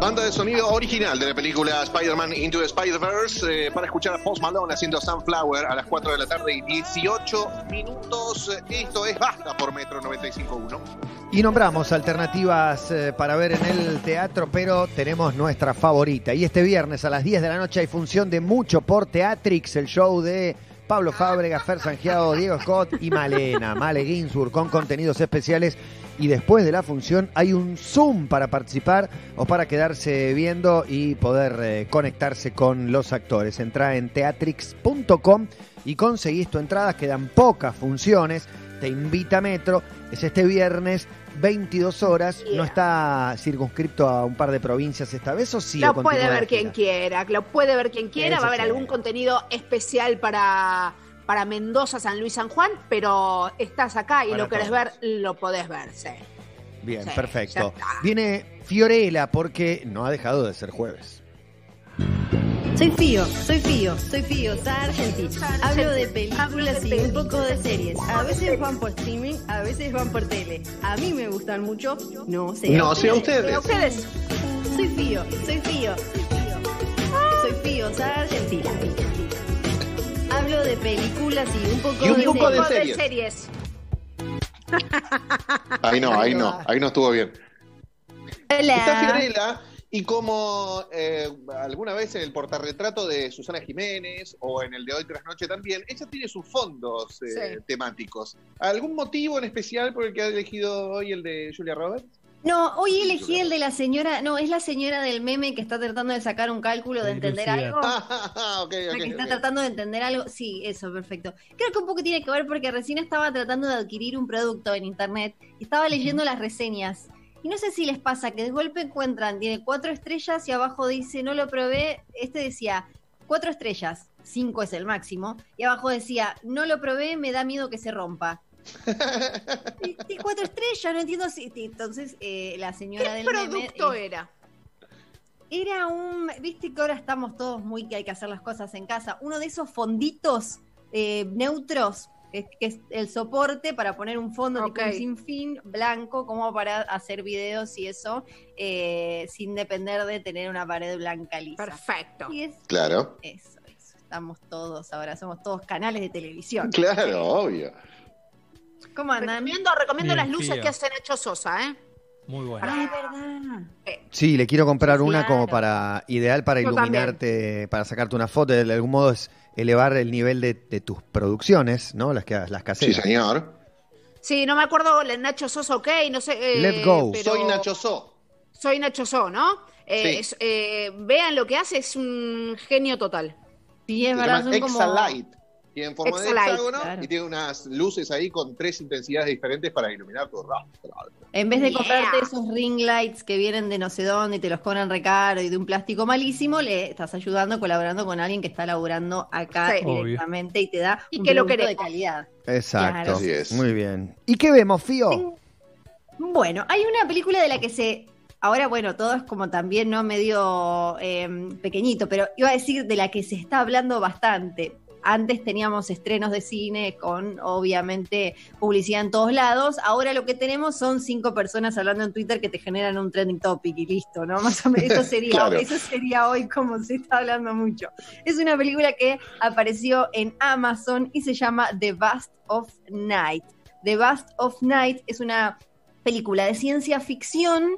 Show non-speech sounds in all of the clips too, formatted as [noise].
Banda de sonido original de la película Spider-Man Into the Spider-Verse eh, para escuchar a Post Malone haciendo Sunflower a las 4 de la tarde y 18 minutos. Esto es Basta por Metro 95.1. Y nombramos alternativas eh, para ver en el teatro, pero tenemos nuestra favorita. Y este viernes a las 10 de la noche hay función de Mucho por Teatrix, el show de Pablo Fábrega, Fer Sangiado, Diego Scott y Malena, Male Ginsburg, con contenidos especiales. Y después de la función hay un Zoom para participar o para quedarse viendo y poder eh, conectarse con los actores. Entra en teatrix.com y conseguís tu entrada. Quedan pocas funciones. Te invita Metro. Es este viernes 22 horas, no está circunscripto a un par de provincias esta vez, ¿o sí? Lo puede ver quien quiera, lo puede ver quien quiera. Eso Va a haber sí. algún contenido especial para, para Mendoza, San Luis, San Juan, pero estás acá y Para lo querés todos. ver, lo podés ver, sí. Bien, Sí, perfecto. Viene Fiorella porque no ha dejado de ser jueves. Soy Fío, soy Fío, soy Fío, Sargenti. Hablo de películas y un poco de series. A veces van por streaming, a veces van por tele. A mí me gustan mucho, no sé. No sé a ustedes. Ustedes, Soy Fío, soy Fío. Soy Fío, Sargenti. De películas y un poco Y un de poco de series. de series. series. [laughs] Ahí no, ahí no, ahí no estuvo bien. Está Hola. Fiorella y como eh, alguna vez en el portarretrato de Susana Jiménez o en el de Hoy Tras Noche también, ella tiene sus fondos eh, Sí. temáticos. ¿Algún motivo en especial por el que ha elegido hoy el de Julia Roberts? No, hoy elegí el de la señora, no, es la señora del meme que está tratando de sacar un cálculo de entender algo. [laughs] Que está tratando de entender algo. Sí, eso, perfecto. Creo que un poco tiene que ver porque recién estaba tratando de adquirir un producto en internet y estaba leyendo las reseñas. Y no sé si les pasa que de golpe encuentran, tiene cuatro estrellas y abajo dice, no lo probé. Este decía, cuatro estrellas, cinco es el máximo. Y abajo decía, no lo probé, me da miedo que se rompa. Y, y cuatro estrellas, no entiendo si. Entonces, eh, la señora ¿Qué del producto eh, era? era un, viste que ahora estamos todos muy que hay que hacer las cosas en casa. Uno de esos fonditos eh, neutros, que, que es el soporte para poner un fondo tipo Ok. un sinfín blanco, como para hacer videos y eso, eh, sin depender de tener una pared blanca lisa. Perfecto. Y es Claro, eso, eso. Estamos todos ahora, somos todos canales de televisión. claro, obvio. ¿Cómo andan? Recomiendo, recomiendo Bien, las luces que hace Nacho Sosa, ¿eh? Muy bueno. Ah, es verdad. Sí, le quiero comprar Sí, una como para ideal para Yo iluminarte, para sacarte una foto. De algún modo es elevar el nivel de, de tus producciones, ¿no? Las que las Sí, caseras. señor. Sí, no me acuerdo, Nacho Sosa, ok, no sé. eh, Let go. pero- Soy Nacho So. Soy Nacho So, ¿no? Eh, Sí. es- eh, vean lo que hace, es un genio total. Sí, es verdad, son como... Exalight. Tiene forma de hexágono claro. y tiene unas luces ahí con tres intensidades diferentes para iluminar tu rostro. En vez de Yeah. comprarte esos ring lights que vienen de no sé dónde y te los cobran recaro y de un plástico malísimo, le estás ayudando, colaborando con alguien que está laburando acá Sí. Obvio. directamente y te da Y un que lo producto de calidad. Exacto. Claro. Así es. Muy bien. ¿Y qué vemos, Fío? Bueno, hay una película de la que se. Ahora, bueno, todo es como también, ¿no? Medio eh, pequeñito, pero iba a decir de la que se está hablando bastante. Antes teníamos estrenos de cine con, obviamente, publicidad en todos lados. Ahora lo que tenemos son cinco personas hablando en Twitter que te generan un trending topic y listo, ¿no? Más o menos eso [laughs] sería, Claro. eso sería hoy como se está hablando mucho. Es una película que apareció en Amazon y se llama The Bust of Night. The Bust of Night es una película de ciencia ficción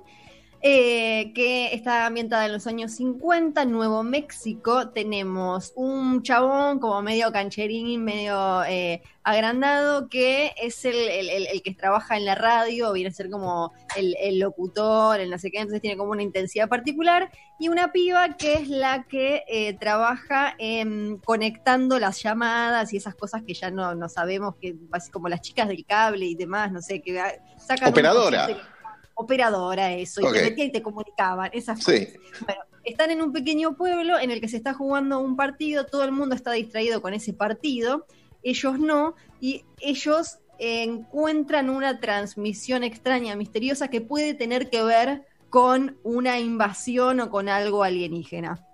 eh, que está ambientada en los años 50, en Nuevo México. Tenemos un chabón como medio cancherín, medio eh, agrandado, que es el, el- el- el que trabaja en la radio, viene a ser como el, locutor, el no sé qué, entonces tiene como una intensidad particular. Y una piba que es la que eh, trabaja conectando las llamadas y esas cosas que ya no, no sabemos, que así como las chicas del cable y demás, no sé, que sacan Operadora. Operadora, eso, y te metían y te comunicaban, esas Sí. bueno, están en un pequeño pueblo en el que se está jugando un partido, todo el mundo está distraído con ese partido, ellos no, y ellos eh, encuentran una transmisión extraña, misteriosa, que puede tener que ver con una invasión o con algo alienígena.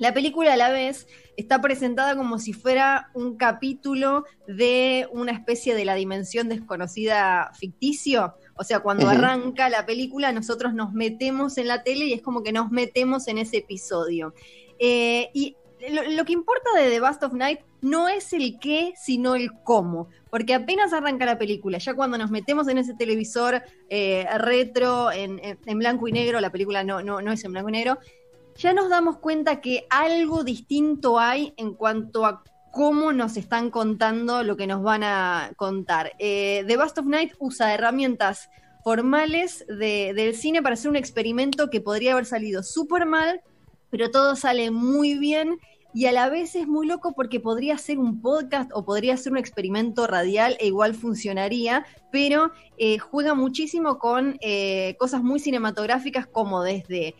La película a la vez está presentada como si fuera un capítulo de una especie de la dimensión desconocida ficticio. O sea, cuando arranca la película, nosotros nos metemos en la tele y es como que nos metemos en ese episodio. Eh, y lo, lo que importa de The Bast of Night no es el qué, sino el cómo. Porque apenas arranca la película, ya cuando nos metemos en ese televisor eh, retro, en, en- en blanco y negro, la película no, no, no es en blanco y negro, ya nos damos cuenta que algo distinto hay en cuanto a cómo nos están contando lo que nos van a contar. Eh, The Bast of Night usa herramientas formales de- del cine para hacer un experimento que podría haber salido súper mal, pero todo sale muy bien y a la vez es muy loco porque podría ser un podcast o podría ser un experimento radial e igual funcionaría, pero eh, juega muchísimo con eh, cosas muy cinematográficas como desde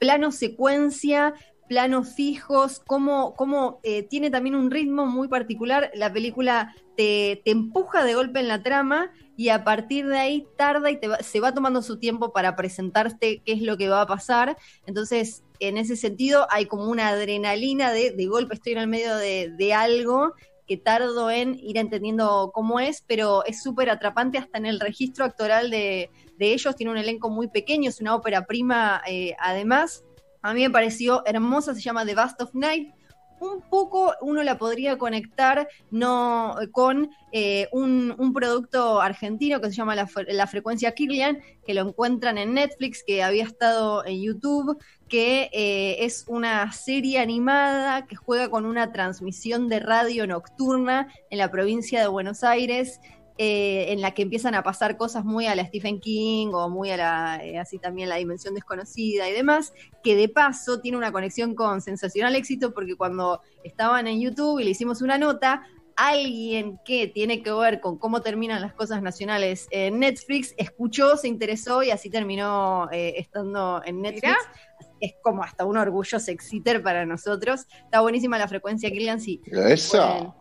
plano secuencia, planos fijos, como, como eh, tiene también un ritmo muy particular. La película te, te empuja de golpe en la trama y a partir de ahí tarda y te va- se va tomando su tiempo para presentarte qué es lo que va a pasar. Entonces, en ese sentido, hay como una adrenalina de, de golpe estoy en el medio de, de algo que tardo en ir entendiendo cómo es, pero es súper atrapante hasta en el registro actoral de, de ellos. Tiene un elenco muy pequeño, es una ópera prima eh, además. A mí me pareció hermosa, se llama The Bast of Night. Un poco uno la podría conectar no, con eh, un, producto argentino que se llama La, La Frecuencia Kirlian, que lo encuentran en Netflix, que había estado en YouTube, que eh, es una serie animada que juega con una transmisión de radio nocturna en la provincia de Buenos Aires, eh, en la que empiezan a pasar cosas muy a la Stephen King o muy a la, eh, así también la dimensión desconocida y demás, que de paso tiene una conexión con Sensacional Éxito, porque cuando estaban en YouTube y le hicimos una nota, alguien que tiene que ver con cómo terminan las cosas nacionales en Netflix, escuchó, se interesó y así terminó eh, estando en Netflix. Mirá. Es como hasta un orgullo sexiter para nosotros. Está buenísima la frecuencia Killian, sí. pueden Eso.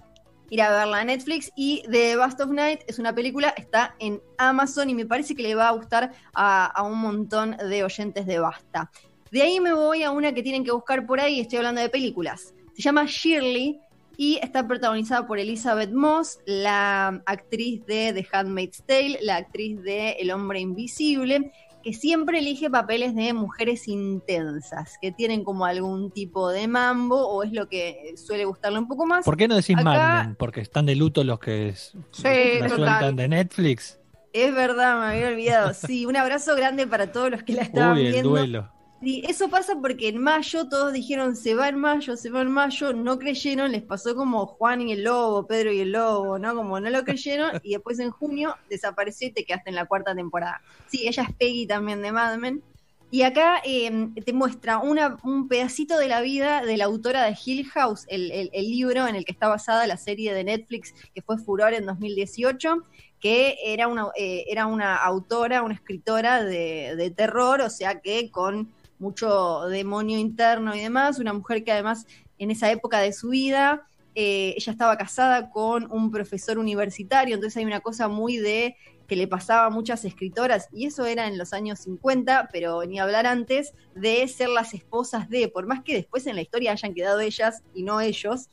Ir a verla a Netflix. Y The Bast of Night es una película, está en Amazon y me parece que le va a gustar a, a un montón de oyentes de Basta. De ahí me voy a una que tienen que buscar por ahí, estoy hablando de películas. Se llama Shirley y está protagonizada por Elizabeth Moss, la actriz de The Handmaid's Tale, la actriz de El hombre invisible, que siempre elige papeles de mujeres intensas, que tienen como algún tipo de mambo o es lo que suele gustarle un poco más. ¿Por qué no decís Acá-? Porque están de luto los que Sí, la sueltan de Netflix. Es verdad, me había olvidado. Sí, un abrazo grande para todos los que la estaban Uy, el viendo. duelo. Sí, eso pasa porque en mayo todos dijeron se va en mayo, se va en mayo, no creyeron, les pasó como Juan y el Lobo, Pedro y el Lobo, ¿no? Como no lo [laughs] creyeron y después en junio desapareció y te quedaste en la cuarta temporada. Sí, ella es Peggy también de Mad Men. Y acá eh, te muestra una, un pedacito de la vida de la autora de Hill House, el, el- el libro en el que está basada la serie de Netflix que fue furor en 2018, que era una, eh, era una autora, una escritora de, de terror, o sea que con mucho demonio interno y demás, una mujer que además en esa época de su vida, eh, ella estaba casada con un profesor universitario, entonces hay una cosa muy de que le pasaba a muchas escritoras, y eso era en los años 50, pero ni hablar antes, de ser las esposas de, por más que después en la historia hayan quedado ellas y no ellos,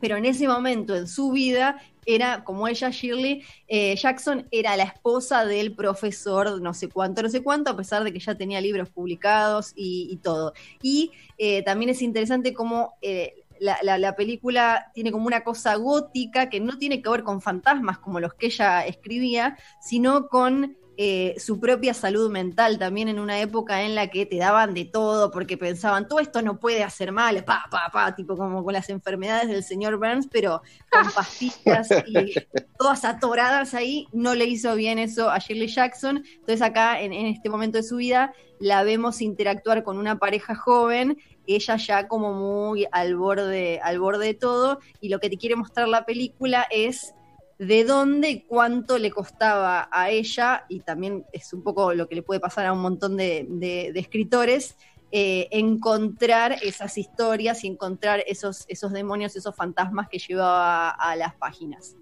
pero en ese momento en su vida era como ella, Shirley eh, Jackson, era la esposa del profesor no sé cuánto, no sé cuánto, a pesar de que ya tenía libros publicados y, todo. Y eh, también es interesante cómo eh, la película tiene como una cosa gótica que no tiene que ver con fantasmas como los que ella escribía, sino con eh, su propia salud mental, también en una época en la que te daban de todo, porque pensaban, todo esto no puede hacer mal, pa, pa, pa, tipo como con las enfermedades del señor Burns, pero con pastillas y [laughs] todas atoradas ahí, no le hizo bien eso a Shirley Jackson. Entonces acá, en, en este momento de su vida, la vemos interactuar con una pareja joven, ella ya como muy al borde, al borde de todo, y lo que te quiere mostrar la película es de dónde y cuánto le costaba a ella, y también es un poco lo que le puede pasar a un montón de, escritores, eh, encontrar esas historias y encontrar esos, esos demonios, esos fantasmas que llevaba a las páginas.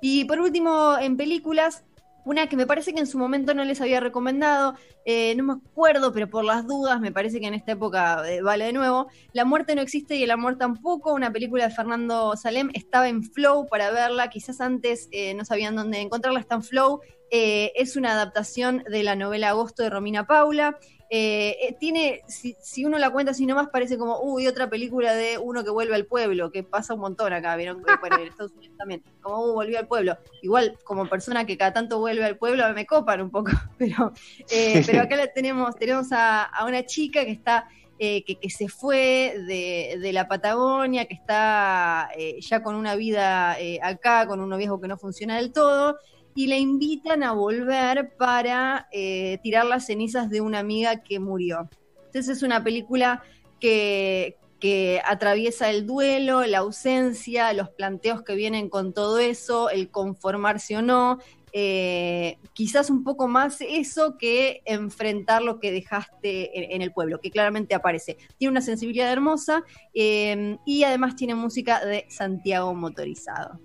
Y por último, en películas, una que me parece que en su momento no les había recomendado, eh, no me acuerdo, pero por las dudas, me parece que en esta época eh, vale de nuevo. La muerte no existe y el amor tampoco, una película de Fernando Salem, estaba en Flow para verla, quizás antes eh, no sabían dónde encontrarla, está en Flow es una adaptación de la novela Agosto de Romina Paula. Eh, eh, tiene, si, si uno la cuenta así nomás, parece como, uy, otra película de uno que vuelve al pueblo, que pasa un montón acá, ¿vieron? Bueno, en Estados Unidos también, como, uh, volvió al pueblo. Igual, como persona que cada tanto vuelve al pueblo, me copan un poco, [laughs] pero, eh, [laughs] pero acá la tenemos, tenemos a, a una chica que está eh, que, que se fue de, de la Patagonia, que está eh, ya con una vida eh, acá, con un noviazgo que no funciona del todo, y le invitan a volver para eh, tirar las cenizas de una amiga que murió. Entonces es una película que, que atraviesa el duelo, la ausencia, los planteos que vienen con todo eso, el conformarse o no, eh, quizás un poco más eso que enfrentar lo que dejaste en, en el pueblo, que claramente aparece. Tiene una sensibilidad hermosa eh, y además tiene música de Santiago Motorizado.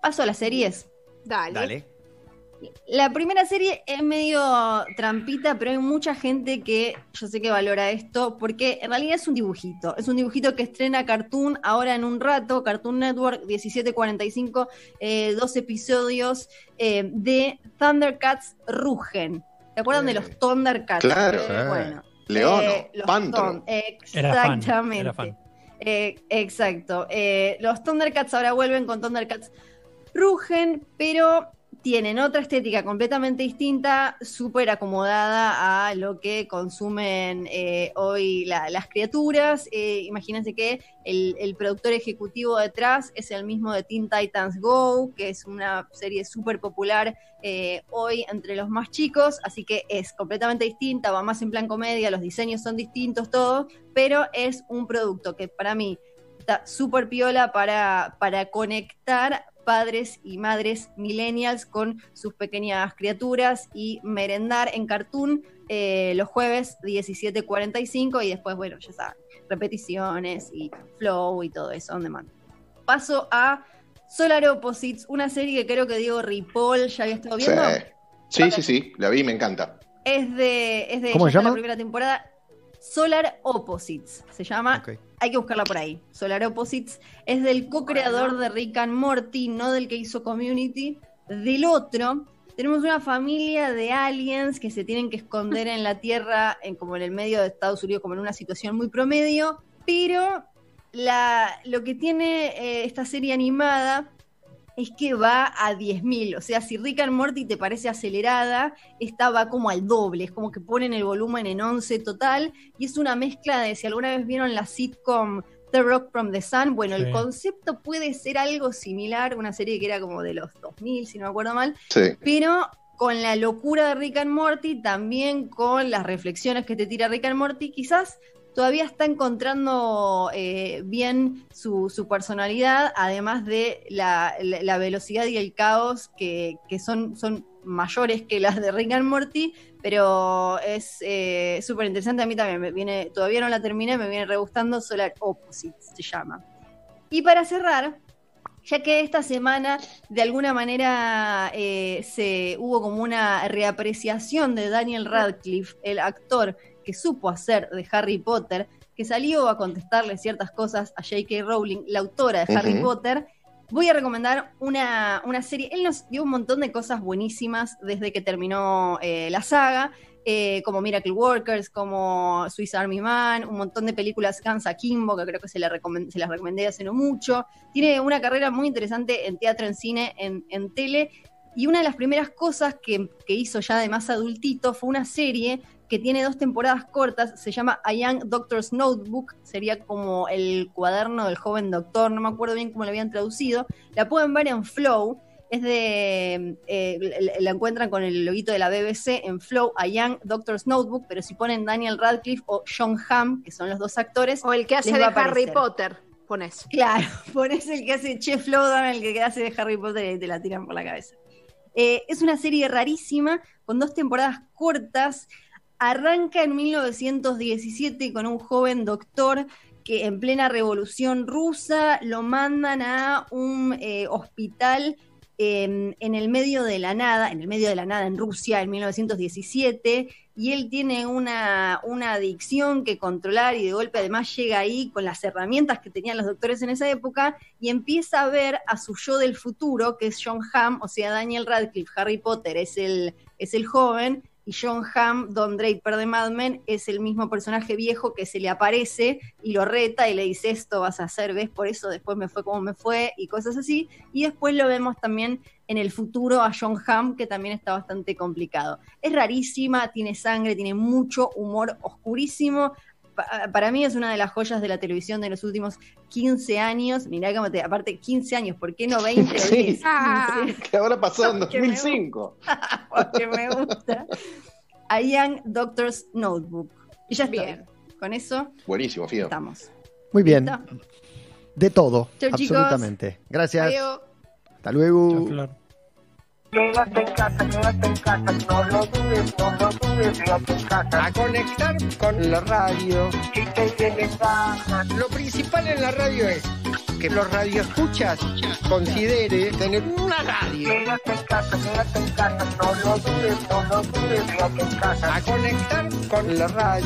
Paso a las series. Dale. Dale. La primera serie es medio trampita, pero hay mucha gente que yo sé que valora esto, porque en realidad es un dibujito. Es un dibujito que estrena Cartoon ahora en un rato, Cartoon Network 1745, eh, dos episodios eh, de Thundercats Rugen. ¿Te acuerdan de los Thundercats? Claro. Eh, bueno. Eh, los Pantro. Thun- Era fan, Exactamente. era fan. Eh, exacto. Eh, los Thundercats ahora vuelven con Thundercats Rugen, pero tienen otra estética completamente distinta, súper acomodada a lo que consumen eh, hoy la- las criaturas. Eh, imagínense que el, el productor ejecutivo detrás es el mismo de Teen Titans Go, que es una serie súper popular eh, hoy entre los más chicos, así que es completamente distinta, va más en plan comedia, los diseños son distintos, todo, pero es un producto que para mí está súper piola para, para conectar padres y madres millennials con sus pequeñas criaturas y merendar en Cartoon eh, los jueves 17.45 y después, bueno, ya saben, repeticiones y flow y todo eso on demand. Paso a Solar Opposites, una serie que creo que Diego Ripoll ya había estado viendo. sí, sí, sí, la vi, me encanta. Es de, es de ¿Cómo se llama? la primera temporada. Solar Opposites se llama. Hay que buscarla por ahí. Solar Opposites es del co-creador de Rick and Morty, no del que hizo Community, del otro. Tenemos una familia de aliens que se tienen que esconder en la [laughs] Tierra, en, como en el medio de Estados Unidos, como en una situación muy promedio, pero la, lo que tiene eh, esta serie animada es que va a 10.000. O sea, si Rick and Morty te parece acelerada, esta va como al doble. Es como que ponen el volumen en 11 total. Y es una mezcla de, si alguna vez vieron la sitcom The Rock from the Sun, bueno, el concepto puede ser algo similar. Una serie que era como de los 2000, si no me acuerdo mal Sí. pero con la locura de Rick and Morty, también con las reflexiones que te tira Rick and Morty, quizás todavía está encontrando eh, bien su, personalidad, además de la, velocidad y el caos que, son, mayores que las de Rick Morty, pero es eh, súper interesante. A mí también me viene, todavía no la terminé, me viene re gustando, Solar Opposites se llama. Y para cerrar, ya que esta semana de alguna manera eh, se hubo como una reapreciación de Daniel Radcliffe, el actor que supo hacer de Harry Potter, que salió a contestarle ciertas cosas a J.K. Rowling, la autora de Harry. Potter. Voy a recomendar una, una serie. Él nos dio un montón de cosas buenísimas desde que terminó eh, la saga, eh, como Miracle Workers, como Swiss Army Man, un montón de películas Guns Akimbo, que creo que se, la se las recomendé hace no mucho. Tiene una carrera muy interesante en teatro, en cine, en, en tele. Y una de las primeras cosas que, que hizo ya de más adultito fue una serie que tiene dos temporadas cortas, se llama A Young Doctor's Notebook, sería como el cuaderno del joven doctor, no me acuerdo bien cómo lo habían traducido. La pueden ver en Flow, es de. eh, la- encuentran con el loguito de la BBC en Flow, A Young Doctor's Notebook, pero si ponen Daniel Radcliffe o John Hamm, que son los dos actores, O el que hace de Harry. Potter, pones. Claro, [laughs] pones el que hace Chef Logan, el que hace de Harry Potter y te la tiran por la cabeza. Eh, es una serie rarísima, con dos temporadas cortas. Arranca en 1917 con un joven doctor que en plena revolución rusa lo mandan a un eh, hospital eh, en el medio de la nada, en el medio de la nada en Rusia en 1917, y él tiene una, una adicción que controlar y de golpe además llega ahí con las herramientas que tenían los doctores en esa época y empieza a ver a su yo del futuro, que es John Hamm, o sea, Daniel Radcliffe, Harry Potter es el, es el joven, y John Hamm, Don Draper de Mad Men, es el mismo personaje viejo que se le aparece y lo reta y le dice esto vas a hacer, ¿ves? Por eso después me fue como me fue y cosas así. Y después lo vemos también en el futuro a John Hamm, que también está bastante complicado. Es rarísima, tiene sangre, tiene mucho humor oscurísimo. Pa- Para mí es una de las joyas de la televisión de los últimos 15 años. Mirá cómo te, aparte 15 años, ¿por qué no 20 o [laughs] Sí. 10? Ah. 15. [laughs] Que ahora pasó en [laughs] Que me 2005. porque me gusta. A Young Doctor's Notebook. Y ya está. Bien. Con eso Buenísimo, Fido. estamos. Muy bien. ¿Listo? De todo, Chau, chicos. absolutamente. Gracias. Adiós. Hasta luego. Flor. Quédate en casa, quédate en casa, no lo dudes, no lo dudes, quédate en casa. a conectar con la radio. Si te vienes ganas, Lo principal en la radio es que los radioescuchas considere tener una radio. quédate en casa, quédate en casa, no lo dudes, no lo dudes, quédate en casa. A conectar con la radio.